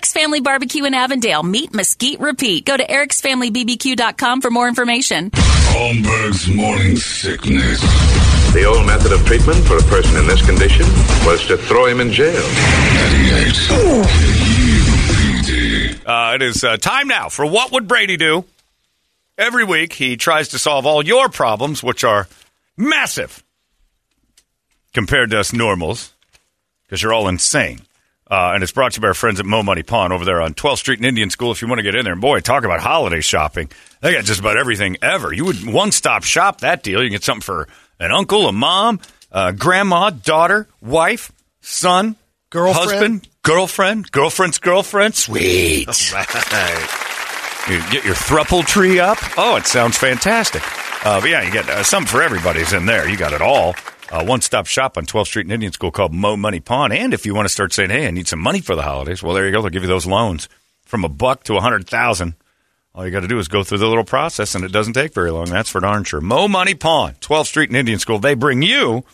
Eric's Family Barbecue in Avondale. Meet Mesquite Repeat. Go to ericsfamilybbq.com for more information. Holmberg's morning sickness. The old method of treatment for a person in this condition was to throw him in jail. 98 Uh, it is uh, time now for What Would Brady Do? Every week, he tries to solve all your problems, which are massive compared to us normals, because you're all insane. Uh, and it's brought to you by our friends at Mo Money Pawn over there on 12th Street in Indian School. If you want to get in there, and boy, talk about holiday shopping. They got just about everything ever. You would one stop shop that deal. You can get something for an uncle, a mom, uh, grandma, daughter, wife, son, Girlfriend. husband, girlfriend, girlfriend's girlfriend. Sweet. Right. You get your thruple tree up. Oh, it sounds fantastic. Uh, but yeah, you get uh, something for everybody's in there. You got it all. Uh, One stop shop on 12th Street in Indian School called Mo Money Pawn. And if you want to start saying, hey, I need some money for the holidays, well, there you go. They'll give you those loans from a buck to a hundred thousand. All you got to do is go through the little process, and it doesn't take very long. That's for darn sure. Mo Money Pawn, 12th Street in Indian School. They bring you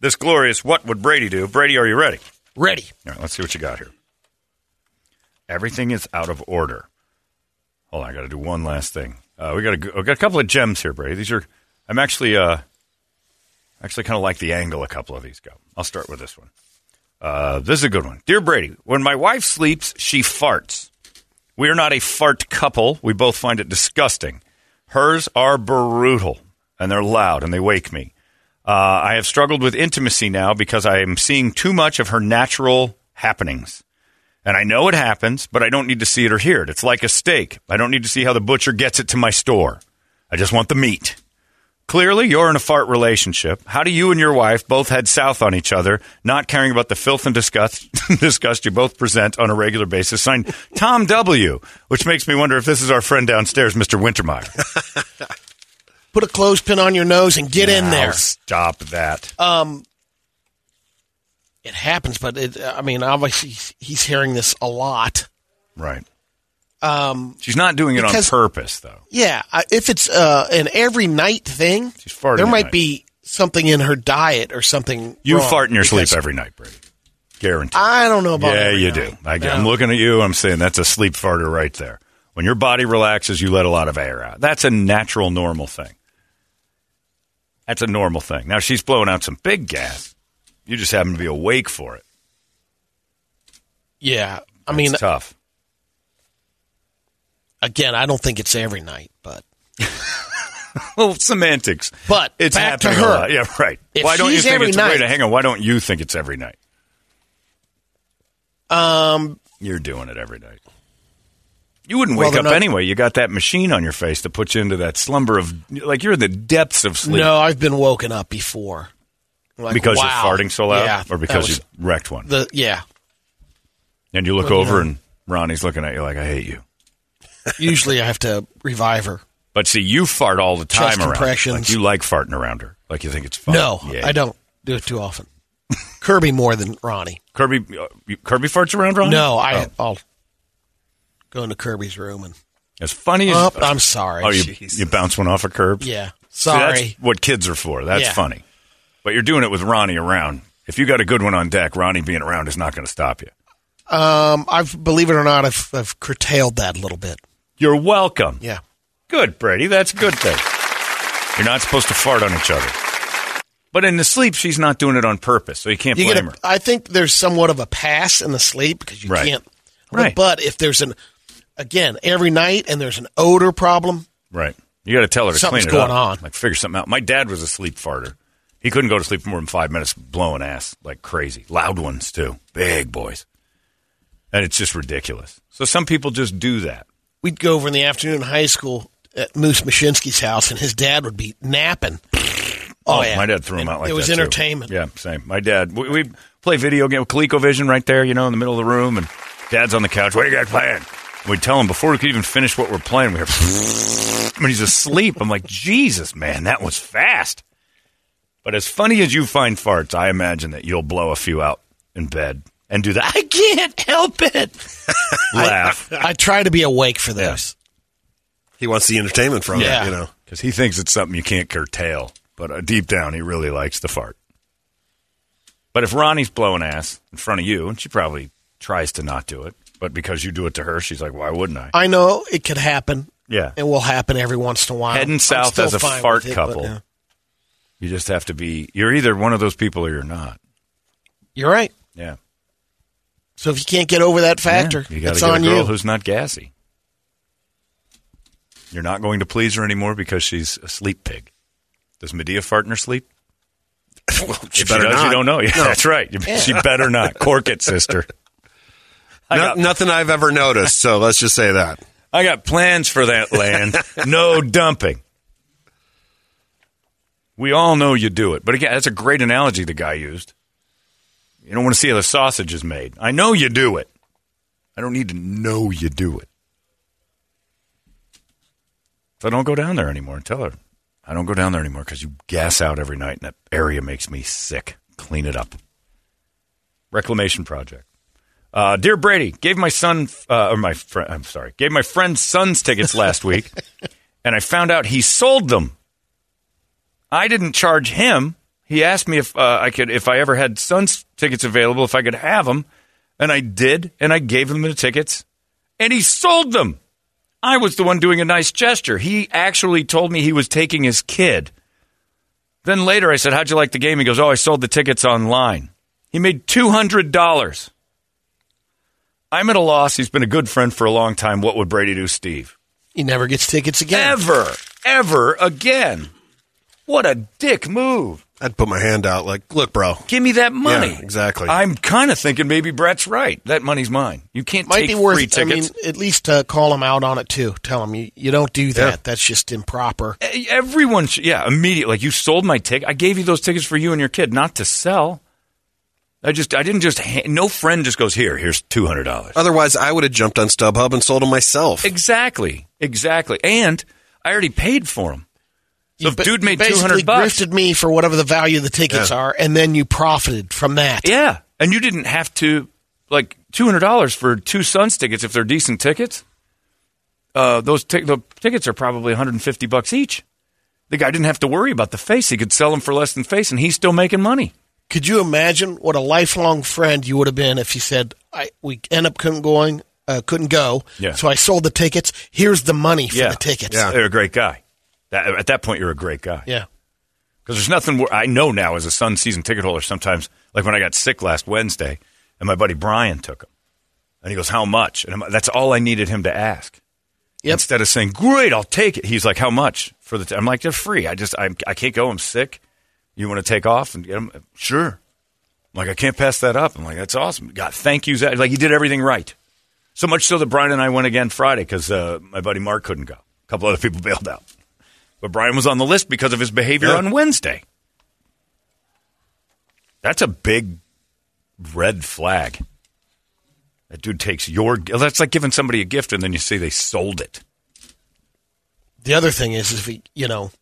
this glorious What Would Brady Do? Brady, are you ready? Ready. All right, let's see what you got here. Everything is out of order. Hold on, I got to do one last thing. Uh, we got a, we got a couple of gems here, Brady. These are I'm actually uh actually kind of like the angle a couple of these go. I'll start with this one. Uh, this is a good one, dear Brady. When my wife sleeps, she farts. We are not a fart couple. We both find it disgusting. Hers are brutal and they're loud and they wake me. Uh, I have struggled with intimacy now because I am seeing too much of her natural happenings. And I know it happens, but I don't need to see it or hear it. It's like a steak. I don't need to see how the butcher gets it to my store. I just want the meat. Clearly, you're in a fart relationship. How do you and your wife both head south on each other, not caring about the filth and disgust, disgust you both present on a regular basis? Signed Tom W., which makes me wonder if this is our friend downstairs, Mr. Wintermeyer. Put a clothespin on your nose and get in there. Stop that. Um, it happens, but it, I mean, obviously he's hearing this a lot. right. Um, She's not doing it on purpose, though. yeah, if it's uh, an every night thing, She's farting there might night. be something in her diet or something. You fart in your sleep every night, Brady. Guaranteed. I don't know about. That. Yeah, you night. do. I, No. I'm looking at you. I'm saying that's a sleep farter right there. When your body relaxes, you let a lot of air out. That's a natural, normal thing. That's a normal thing. Now she's blowing out some big gas. You just happen to be awake for it. Yeah, I It's mean, tough. Again, I don't think it's every night, but Well, semantics. But it's back to happening a her. lot. Yeah, right. If why don't you think every it's night- wait, hang on? Why don't you think it's every night? um, You're doing it every night. You wouldn't wake they're up not- anyway. You got that machine on your face to put you into that slumber of like you're in the depths of sleep. no, I've been woken up before. Like, because wow. you're farting so loud, Yeah, or because was you wrecked one, the yeah. and you look well, you over know. and Ronnie's looking at you like I hate you. Usually, I have to revive her. But see, you fart all the time Chest around. her. Like you like farting around her. Like you think it's fun. No, Yeah. I don't do it too often. Kirby more than Ronnie. Kirby, uh, you- Kirby farts around Ronnie. No, I Oh. I'll go into Kirby's room and. As funny as Oh, I'm sorry. Oh, you, you bounce one off a curb. Yeah, See, sorry. that's what kids are for. That's Yeah. funny. But you're doing it with Ronnie around. If you got a good one on deck, Ronnie being around is not going to stop you. Um, I've believe it or not, I've, I've curtailed that a little bit. You're welcome. Yeah. Good, Brady. That's a good thing. You're not supposed to fart on each other. But in the sleep, she's not doing it on purpose, so you can't You blame get her. a, I think there's somewhat of a pass in the sleep because you Right. can't. Right. But if there's an, again, every night and there's an odor problem, Right. You got to tell her to Something's clean it going up. on. Like figure something out. My dad was a sleep farter. He couldn't go to sleep for more than five minutes, blowing ass like crazy. Loud ones too, big boys, and it's just ridiculous. So some people just do that. We'd go over in the afternoon in high school at Moose Mashinsky's house, and his dad would be napping. Oh, oh yeah. my dad threw him And out like it was that, too. entertainment. Yeah, same. My dad. We, we play video game with ColecoVision right there, you know, in the middle of the room, and dad's on the couch. What are you guys playing? We'd tell him before we could even finish what we're playing. We hear, when he's asleep. I'm like, Jesus, man, that was fast. But as funny as you find farts, I imagine that you'll blow a few out in bed and do that. I can't help it. Laugh. I try to be awake for this. He wants the entertainment from Yeah. it, you know. Because he thinks it's something you can't curtail. But uh, deep down, he really likes the fart. But if Ronnie's blowing ass in front of you, and she probably tries to not do it, but because you do it to her, she's like, why wouldn't I? I know it could happen. Yeah. It will happen every once in a while. Heading south as a fart with it, but, couple. yeah. You just have to be, you're either one of those people or you're not. You're right. Yeah. So if you can't get over that factor, Yeah, you got it's to get a girl you. who's not gassy. You're not going to please her anymore because she's a sleep pig. Does Medea fart in her sleep? well, If she does, you don't know. Yeah, that's right. You- She better not. Cork it, sister. No- got, nothing I've ever noticed, so let's just say that. I got plans for that land. no dumping. We all know you do it. But again, that's a great analogy the guy used. You don't want to see how the sausage is made. I know you do it. I don't need to know you do it. So I don't go down there anymore and tell her. I don't go down there anymore because you gas out every night and that area makes me sick. Clean it up. Reclamation project. Uh, dear Brady, gave my son uh, or my friend. I'm sorry, gave my friend's Suns tickets last week, and I found out he sold them. I didn't charge him. He asked me if uh, I could, if I ever had Suns tickets available, if I could have them, and I did, and I gave him the tickets, and he sold them. I was the one doing a nice gesture. He actually told me he was taking his kid. Then later I said, How'd you like the game? He goes, Oh, I sold the tickets online. He made $200. I'm at a loss. He's been a good friend for a long time. What would Brady do, Steve? He never gets tickets again. Ever, ever again. What a dick move. I'd put my hand out like, look, bro. Give me that money. Yeah, exactly. I'm kind of thinking maybe Brett's right. That money's mine. You can't Might take be worth. free I mean, tickets. at least uh, call him out on it too. Tell him you, you don't do that. Yeah. That's just improper. Everyone, should, yeah, immediately. Like you sold my ticket. I gave you those tickets for you and your kid, not to sell. I just, I didn't just. Ha- no friend just goes here. Here's two hundred dollars. Otherwise, I would have jumped on StubHub and sold them myself. Exactly, exactly. And I already paid for them. So if ba- dude made two hundred bucks, grifted me for whatever the value of the tickets Yeah. are, and then you profited from that. yeah, and you didn't have to like two hundred dollars for two Suns tickets if they're decent tickets. Uh, those tic- the tickets are probably one hundred and fifty bucks each. The guy didn't have to worry about the face; he could sell them for less than face, and he's still making money. Could you imagine what a lifelong friend you would have been if you said, "I we end up couldn't going, uh, couldn't go, Yeah. so I sold the tickets. Here's the money for yeah, the tickets." Yeah. You're a great guy. That, at that point, you're a great guy. yeah. Because there's nothing I know now as a Sun season ticket holder. Sometimes, like when I got sick last Wednesday, and my buddy Brian took him, and he goes, "How much?" And I'm, that's all I needed him to ask. Yep. Instead of saying, "Great, I'll take it," he's like, "How much for the?" T-? I'm like, "They're free. I just I, I can't go. I'm sick. You want to take off and get them? Sure." I'm like, I can't pass that up. I'm like, that's awesome. God, thank you. Zach. Like, he did everything right. So much so that Brian and I went again Friday because uh, my buddy Mark couldn't go. A couple other people bailed out. But Brian was on the list because of his behavior Yeah. on Wednesday. That's a big red flag. That dude takes your. That's like giving somebody a gift and then you say they sold it. The other thing is, if he, you know,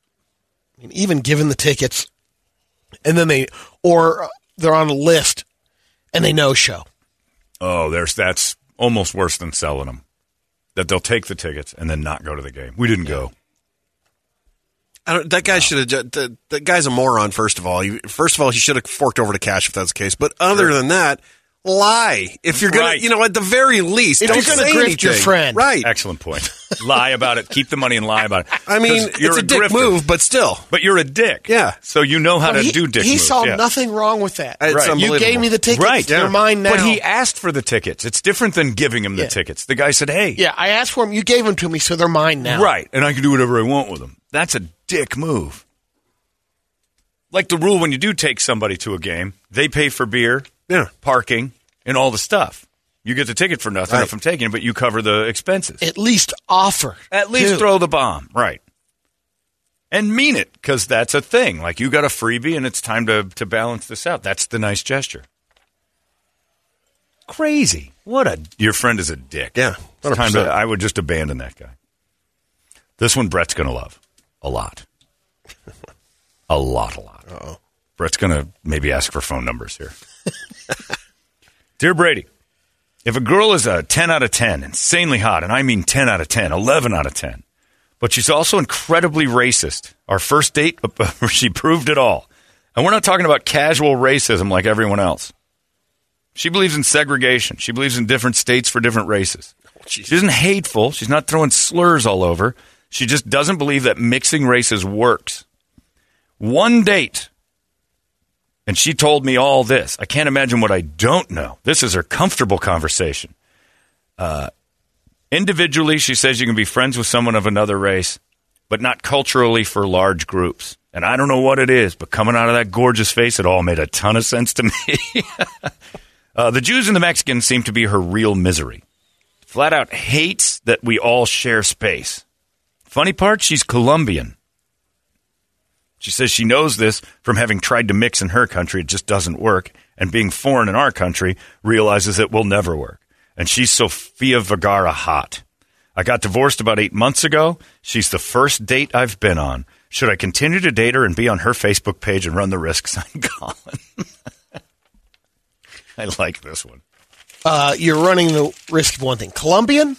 I mean, even given the tickets, and then they or they're on a list and they no show. Oh, there's that's almost worse than selling them. That they'll take the tickets and then not go to the game. We didn't go. I don't, that guy should have. That, that guy's a moron. First of all, he, first of all, he should have forked over to cash if that's the case. But other than that, lie. If you're gonna, Right. you know, at the very least, If don't you're gonna say grift your friend. right? Excellent point. lie about it. Keep the money and lie about it. I mean you're it's a, dick grifter, move, but still, But you're a dick. Yeah. So you know how But to he, do dick he moves. saw yeah. nothing wrong with that. It's Right. You gave me the tickets. Right. They're mine now. But he asked for the tickets. It's different than giving him the Yeah. tickets. The guy said, hey. yeah, I asked for them. You gave them to me, so they're mine now. Right. And I can do whatever I want with them. That's a dick move. Like the rule when you do take somebody to a game, they pay for beer, Yeah. parking, and all the stuff. You get the ticket for nothing Right. if I'm taking it, but you cover the expenses. At least offer. At least too. throw the bomb. Right. And mean it, because that's a thing. Like you got a freebie and it's time to, to balance this out. That's the nice gesture. Crazy. What a. Your friend is a dick. Yeah, It's time to, I would just abandon that guy. This one Brett's going to love. A lot. a lot, a lot. Uh-oh. Brett's going to maybe ask for phone numbers here. Dear Brady, if a girl is a 10 out of 10, insanely hot, and I mean 10 out of 10, 11 out of 10, but she's also incredibly racist. Our first date, she proved it all. And we're not talking about casual racism like everyone else. She believes in segregation. She believes in different states for different races. Oh, she isn't hateful. She's not throwing slurs all over. She just doesn't believe that mixing races works. One date, and she told me all this. I can't imagine what I don't know. This is her comfortable conversation. Uh, individually, she says you can be friends with someone of another race, but not culturally for large groups. And I don't know what it is, but coming out of that gorgeous face, it all made a ton of sense to me. uh, the Jews and the Mexicans seem to be her real misery. Flat out hates that we all share space. Funny part, she's Colombian. She says she knows this from having tried to mix in her country. It just doesn't work. And being foreign in our country, realizes it will never work. And she's Sofia Vergara hot. I got divorced about eight months ago. She's the first date I've been on. Should I continue to date her and be on her Facebook page and run the risks I'm Colin? I like this one. Uh, you're running the risk of one thing. Colombian,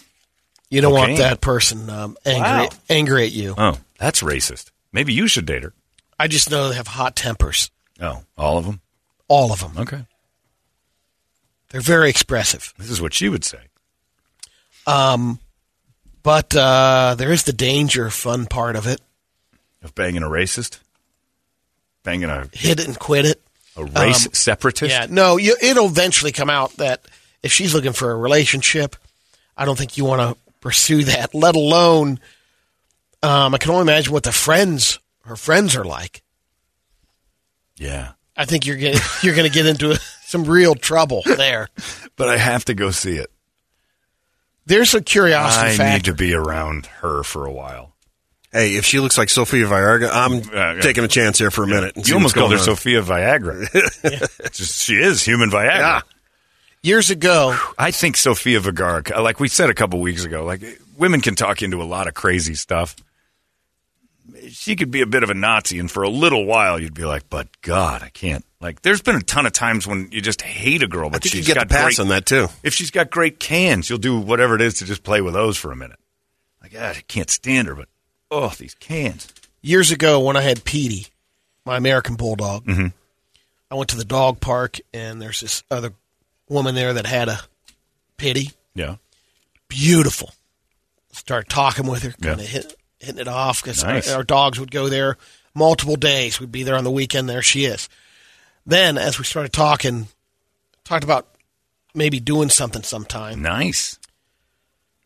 you don't Okay. want that person um, angry, Wow. angry at you. Oh, that's racist. Maybe you should date her. I just know they have hot tempers. Oh, all of them? All of them. Okay. They're very expressive. This is what she would say. Um, But uh, there is the danger, fun part of it. Of banging a racist? Banging a, Hit it and quit it. a race Um, separatist? Yeah, no, you, it'll eventually come out that if she's looking for a relationship, I don't think you want to pursue that. Let alone, um, I can only imagine what the friends, her friends, are like. Yeah. I think you're getting, you're going to get into some real trouble there. But I have to go see it. There's a curiosity I factor. need to be around her for a while. Hey, if she looks like Sofia Vergara, I'm Yeah, yeah. taking a chance here for a minute. and You almost called her on. Sofia Viagra. It's just, she is human Viagra. Yeah. Years ago, I think Sofia Vergara, like we said a couple weeks ago, like women can talk into a lot of crazy stuff. She could be a bit of a Nazi, and for a little while, you'd be like, "But God, I can't." Like, there's been a ton of times when you just hate a girl, but she's got pass great, on that too. If she's got great cans, you'll do whatever it is to just play with those for a minute. Like, God, I can't stand her, but oh, these cans. years ago when I had Petey, my American bulldog, Mm-hmm. I went to the dog park and there's this other woman there that had a pitty. Yeah, Beautiful. Start talking with her, kind of hit, hitting it off because Nice. our, our dogs would go there multiple days. We'd be there on the weekend. There she is. Then, as we started talking, talked about maybe doing something sometime. nice.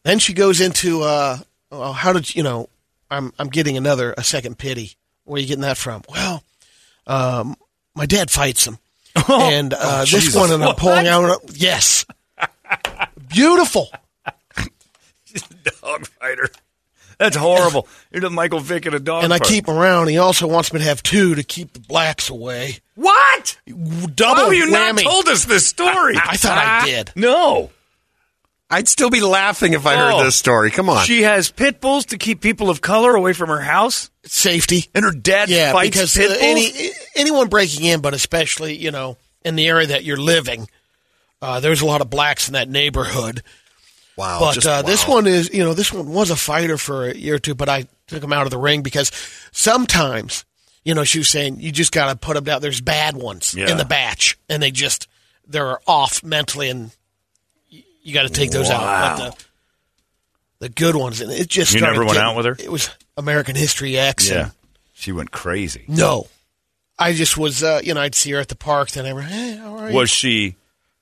Then she goes into, uh, oh, how did you, know? I'm I'm getting another a second pity. Where are you getting that from? Well, um, my dad fights him, and uh, this Jesus. one, and I'm pulling out. Yes, beautiful. Dog fighter. That's horrible. You're the Michael Vick in a dog. And I keep him around. He also wants me to have two to keep the blacks away. what? Double Why have you not told us this story? I thought I did. No. I'd still be laughing if I Oh. heard this story. Come on. She has pit bulls to keep people of color away from her house, Safety. and her dad Yeah, fights because pit uh, bulls. any anyone breaking in, but especially you know in the area that you're living, uh, there's a lot of blacks in that neighborhood. Wow. But uh, this one is, you know, this one was a fighter for a year or two, but I took him out of the ring because sometimes, you know, she was saying you just got to put them down. There's bad ones Yeah. in the batch, and they just they're off mentally, and you got to take those out. Wow. But the, the good ones, and it just You never went getting- out with her? It was American History X. Yeah. She went crazy. no, I just was. Uh, you know, I'd see her at the park. Then I went, "Hey, how are you?" Was she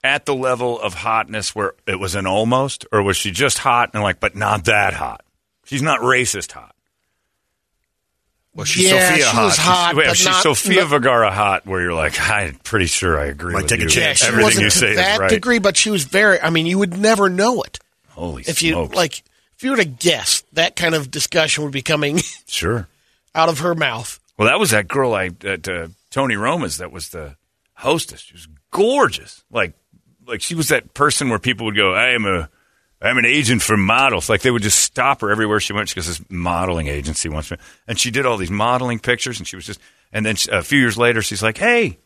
at the level of hotness where it was an almost, or was she just hot and like, but not that hot? She's not racist hot. Well, she's Yeah, Sofia she hot. was hot. Wait, but she's not- Sofia no- Vergara hot, where you're like, I'm pretty sure I agree Might with take a you. chance. She Everything wasn't you to say that is right. degree, but she was very. I mean, you would never know it Holy if you like. If you were to guess, that kind of discussion would be coming Sure. out of her mouth. Well, that was that girl I at uh, Tony Roma's that was the hostess. She was gorgeous. Like like she was that person where people would go, "I am a I'm an agent for models." Like they would just stop her everywhere she went. She goes, "This modeling agency wants me," and she did all these modeling pictures. And she was just, and then a few years later, she's like, "Hey,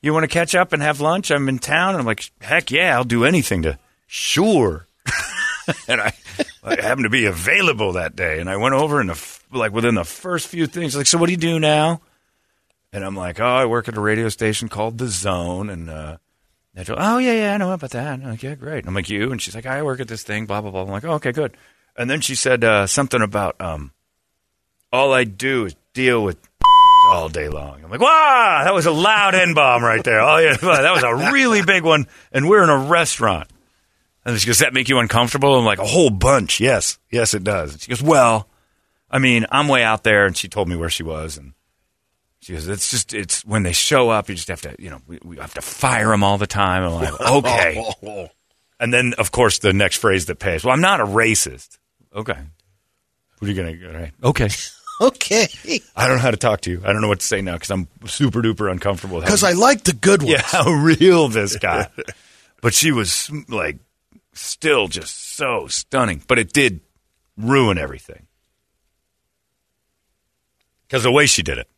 you want to catch up and have lunch? I'm in town." And I'm like, "Heck yeah, I'll do anything to." Sure. and I, I happened to be available that day, and I went over and the like within the first few things, like, so what do you do now? And I'm like, oh, I work at a radio station called The Zone, and uh, they go, oh yeah, yeah, I know about that. I'm like, yeah, great. And I'm like, you? And she's like, I work at this thing, blah blah blah. I'm like, oh, okay, good. And then she said uh, something about um, all I do is deal with all day long. I'm like, wow, that was a loud N bomb right there. Oh yeah, that was a really big one. And we're in a restaurant. And she goes, Does that make you uncomfortable? I'm like, A whole bunch. Yes. Yes, it does. And she goes, Well, I mean, I'm way out there. And she told me where she was. And she goes, It's just, it's when they show up, you just have to, you know, we, we have to fire them all the time. And I'm like, Okay. and then, of course, the next phrase that pays, Well, I'm not a racist. Okay. What are you going to, right. Okay. Okay, I don't know how to talk to you. I don't know what to say now because I'm super duper uncomfortable. because I like the good ones. yeah, how real this guy. but she was like still just so stunning. But it did ruin everything because the way she did it,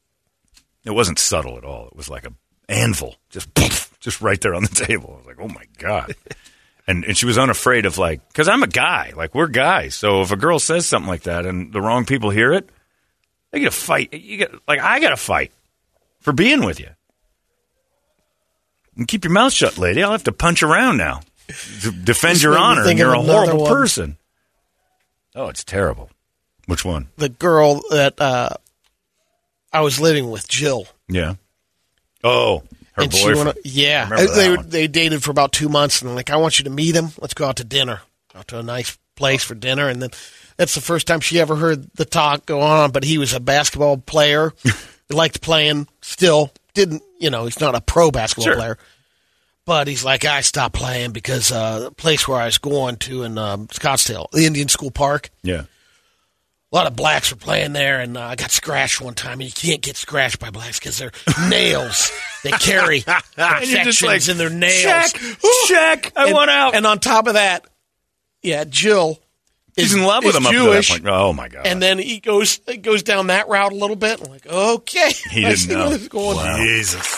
it wasn't subtle at all. It was like a anvil, just just right there on the table. I was like, oh my god. And, and she was unafraid of like, because I'm a guy, like we're guys. So if a girl says something like that and the wrong people hear it, they get a fight. You get like I got to fight for being with you. And keep your mouth shut, lady. I'll have to punch around now. D- defend your honor. And you're a horrible one. person. Oh, it's terrible. Which one? The girl that uh, I was living with, Jill, Yeah. Oh, her and she boyfriend. went, yeah, they one. they dated for about two months, and I'm like, I want you to meet him. Let's go out to dinner, out to a nice place for dinner, and then that's the first time she ever heard the talk go on. But he was a basketball player, he liked playing. Still didn't, you know, he's not a pro basketball Sure. player. But he's like, I stopped playing because uh, the place where I was going to in um, Scottsdale, the Indian School Park, Yeah. A lot of blacks were playing there, and uh, I got scratched one time. And you can't get scratched by blacks because their nails they carry infections like, in their nails. Check, check. I and, want out. And on top of that, yeah, Jill He's is in love with him Jewish, up to that point. Oh my god. and then he goes goes down that route a little bit. I'm like, okay, He didn't know. going. Wow. Jesus.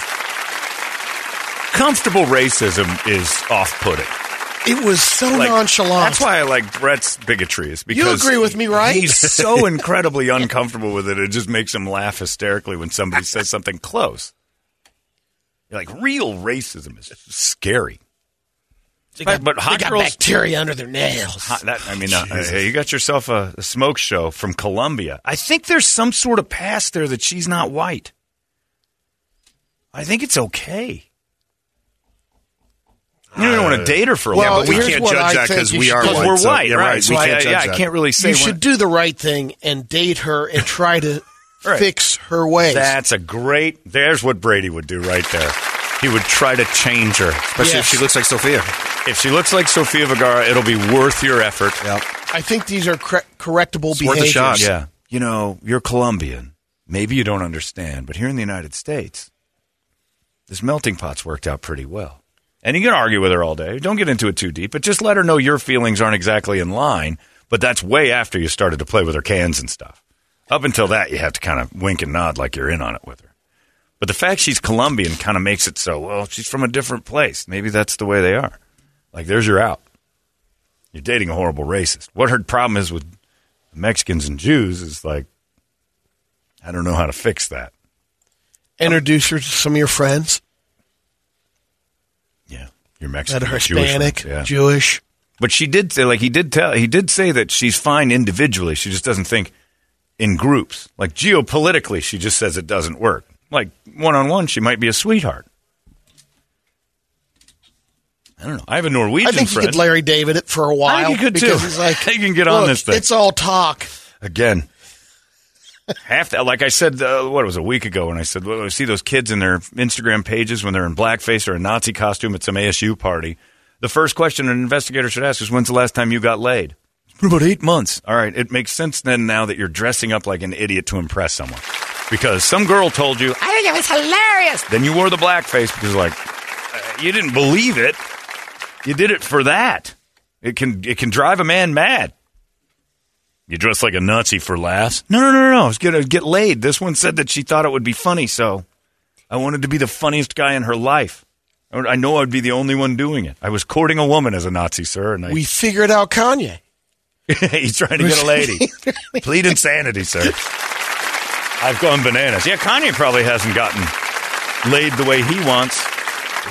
comfortable racism is off-putting. It was so Like, nonchalant. That's why I like Brett's bigotry. Is because you agree with me, right? He's so incredibly uncomfortable with it. It just makes him laugh hysterically when somebody says something close. You're like real racism is scary. they got, but hot they got girls- bacteria under their nails. Hot- that, I mean, uh, hey, you got yourself a, a smoke show from Colombia. I think there's some sort of past there that she's not white. I think it's okay. You don't want to uh, date her for a Well, while, but we can't judge I that because we are white. We're so- white, yeah, right? right, So we I, can't yeah, judge I that. can't really say you should do the right thing and date her and try to Right. fix her ways. That's a great. There's what Brady would do right there. He would try to change her. Especially Yes. if she looks like Sofia. If she looks like Sofia Vergara, it'll be worth your effort. Yep. I think these are cor- correctable It's worth a behaviors. shot. Yeah. You know, you're Colombian. Maybe you don't understand, but here in the United States, this melting pot's worked out pretty well. And you can argue with her all day. Don't get into it too deep, but just let her know your feelings aren't exactly in line. But that's way after you started to play with her cans and stuff. Up until that, you have to kind of wink and nod like you're in on it with her. But the fact she's Colombian kind of makes it so, well, she's from a different place. Maybe that's the way they are. Like, there's your out. You're dating a horrible racist. What her problem is with Mexicans and Jews is like, I don't know how to fix that. Introduce her to some of your friends. You're Mexican, that are Jewish Hispanic, ones, yeah. Jewish. But she did say, like he did tell, he did say that she's fine individually. She just doesn't think in groups. Like geopolitically, she just says it doesn't work. Like one on one, she might be a sweetheart. I don't know. I have a Norwegian I think you friend. could Larry David it for a while. I think you could, because too. He's like, He can get on "Look, this thing." It's all talk. Again, half that. Like I said, uh, what it was a week ago when I said, well, I see those kids in their Instagram pages when they're in blackface or a Nazi costume at some ASU party. The first question an investigator should ask is, "When's the last time you got laid?" About eight months. All right, it makes sense then now that you're dressing up like an idiot to impress someone, because some girl told you, "I think it was hilarious." Then you wore the blackface because like uh, you didn't believe it. You did it for that. It can it can drive a man mad. You dress like a Nazi for laughs? No, no, no, no, no. I was going to get laid. This one said that she thought it would be funny, so I wanted to be the funniest guy in her life. I I know I'd be the only one doing it. I was courting a woman as a Nazi, sir, and I, We figured out Kanye. he's trying to get a lady. Plead insanity, sir. I've gone bananas. Yeah, Kanye probably hasn't gotten laid the way he wants.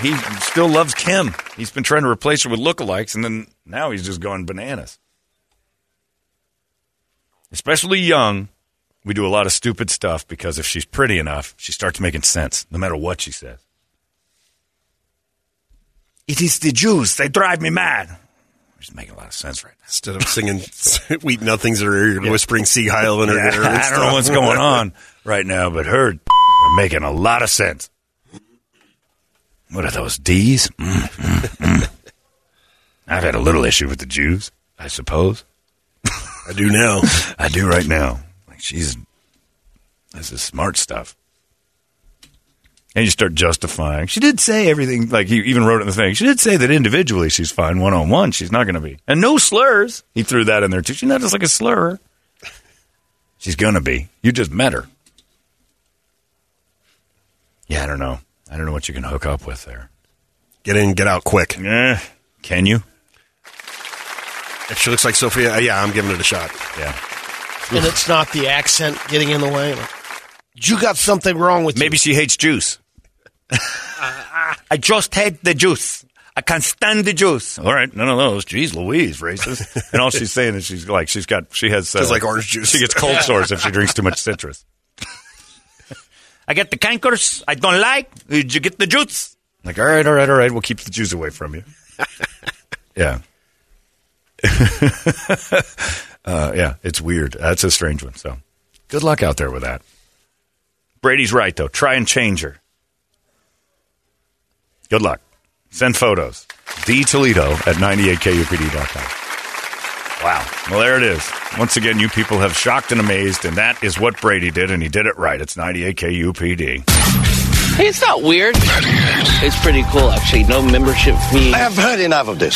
He still loves Kim. He's been trying to replace her with lookalikes, and then now he's just going bananas. Especially young, we do a lot of stupid stuff because if she's pretty enough, she starts making sense, no matter what she says. It is the Jews. They drive me mad. She's making a lot of sense right now. Instead of singing sweet nothings in her ear, you're whispering Sieg Heil in her Yeah, ear. I don't know what's going on right now, but her are making a lot of sense. What are those D's? Mm, mm, mm. I've had a little issue with the Jews, I suppose. I do now. I do right now. Like she's this is smart stuff. And you start justifying. She did say everything, like he even wrote it in the thing. She did say that individually she's fine, one on one, she's not going to be. And no slurs. He threw that in there too. She's not just like a slur. She's going to be. You just met her. Yeah, I don't know. I don't know what you can hook up with there. Get in, get out quick. Eh, can you? If she looks like Sofia, uh, yeah, I'm giving it a shot. Yeah. And it's not the accent getting in the way. Like, you got something wrong with Maybe she hates juice. I just hate the juice. I can't stand the juice. All right, none of those. Jeez Louise, racist. and all she's saying is she's like she's got she has uh, like orange juice. She gets cold sores if she drinks too much citrus. I get the cankers. I don't like. Did you get the juice? Like all right, all right, all right. We'll keep the juice away from you. yeah. uh, yeah, it's weird. That's a strange one. So, good luck out there with that. Brady's right, though. Try and change her. Good luck. Send photos. D Toledo at 98kupd.com. Wow. Well, there it is. Once again, you people have shocked and amazed, and that is what Brady did, and he did it right. It's 98kupd. Hey, it's not weird. It's pretty cool, actually. No membership fee. I have heard enough of this.